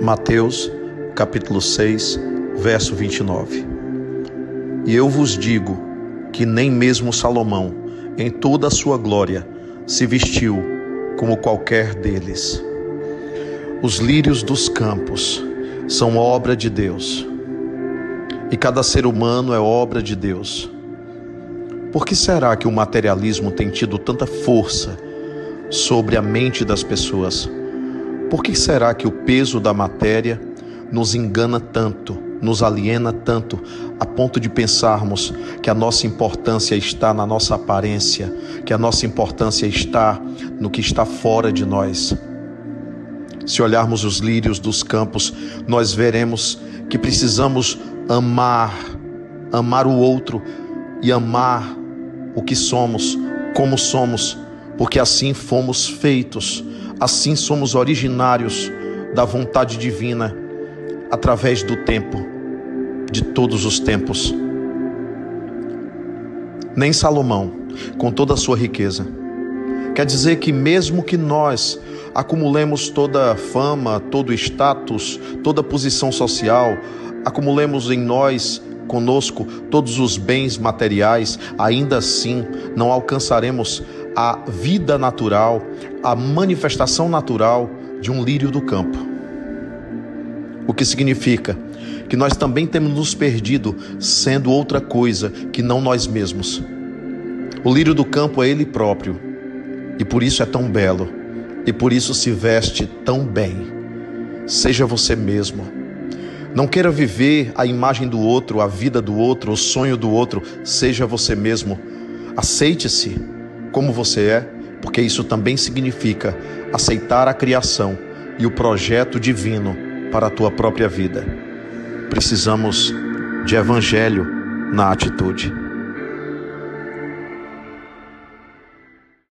Mateus, capítulo 6, verso 29. E eu vos digo que nem mesmo Salomão, em toda a sua glória, se vestiu como qualquer deles. Os lírios dos campos são obra de Deus, e cada ser humano é obra de Deus. Por que será que o materialismo tem tido tanta força sobre a mente das pessoas? Por que será que o peso da matéria nos engana tanto, nos aliena tanto, a ponto de pensarmos que a nossa importância está na nossa aparência, que a nossa importância está no que está fora de nós? Se olharmos os lírios dos campos, nós veremos que precisamos amar, amar o outro e amar o que somos, como somos, porque assim fomos feitos, assim somos originários da vontade divina através do tempo, de todos os tempos. Nem Salomão, com toda a sua riqueza, quer dizer que mesmo que nós acumulemos toda fama, todo status, toda posição social, acumulemos em nós conosco todos os bens materiais, ainda assim não alcançaremos a vida natural, a manifestação natural de um lírio do campo. O que significa que nós também temos nos perdido sendo outra coisa que não nós mesmos. O lírio do campo é ele próprio, e por isso é tão belo, e por isso se veste tão bem. Seja você mesmo não queira viver a imagem do outro, a vida do outro, o sonho do outro. Seja você mesmo. Aceite-se como você é, porque isso também significa aceitar a criação e o projeto divino para a tua própria vida. Precisamos de evangelho na atitude.